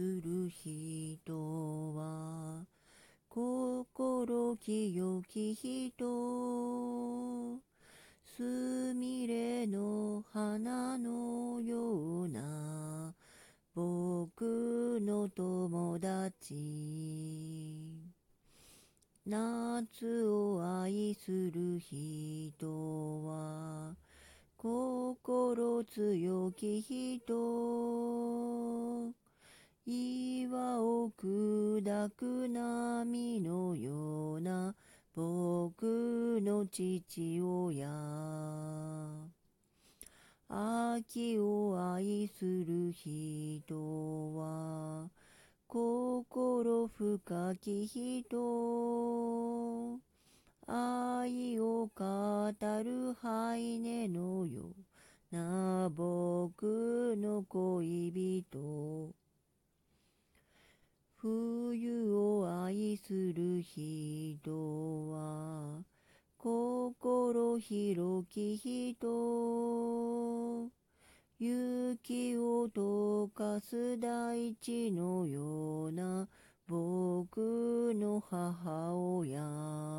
する人は心清き人。すみれの花のような僕の友達。夏を愛する人は心強き人岩を砕く波のような僕の父親。秋を愛する人は心深き人。愛を語るハイネのような僕の恋人。冬を愛する人は心広き人。雪を溶かす大地のような僕の母親。